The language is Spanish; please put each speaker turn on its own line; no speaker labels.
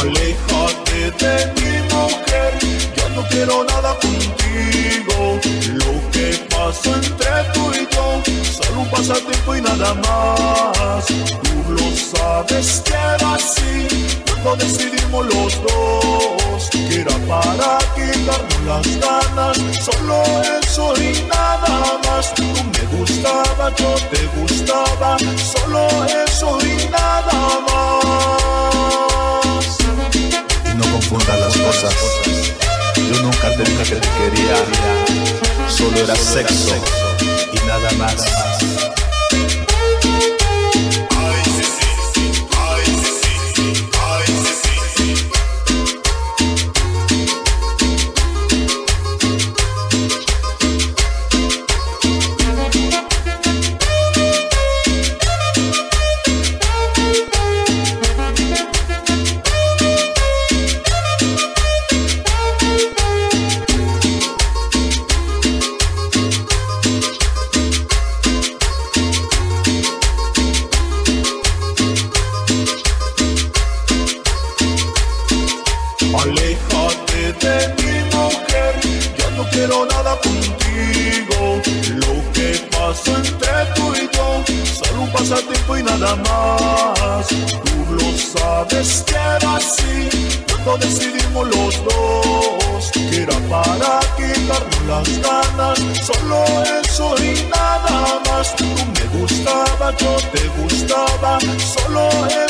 Aléjate de mi mujer, ya no quiero nada contigo. Lo que pasa entre tú y yo, solo un pasatiempo y nada más. Tú lo sabes que era así, cuando decidimos los dos, que era para quitarnos las ganas, solo eso y nada más. Tú me gustaba, yo te gustaba, solo eso y nada más
cosas. Yo nunca te dije que te quería, solo era sexo y nada más.
Tiempo y nada más. Tú lo sabes que era así cuando decidimos los dos que era para quitarnos las ganas. Solo eso y nada más. Tú me gustaba, yo te gustaba. Solo eso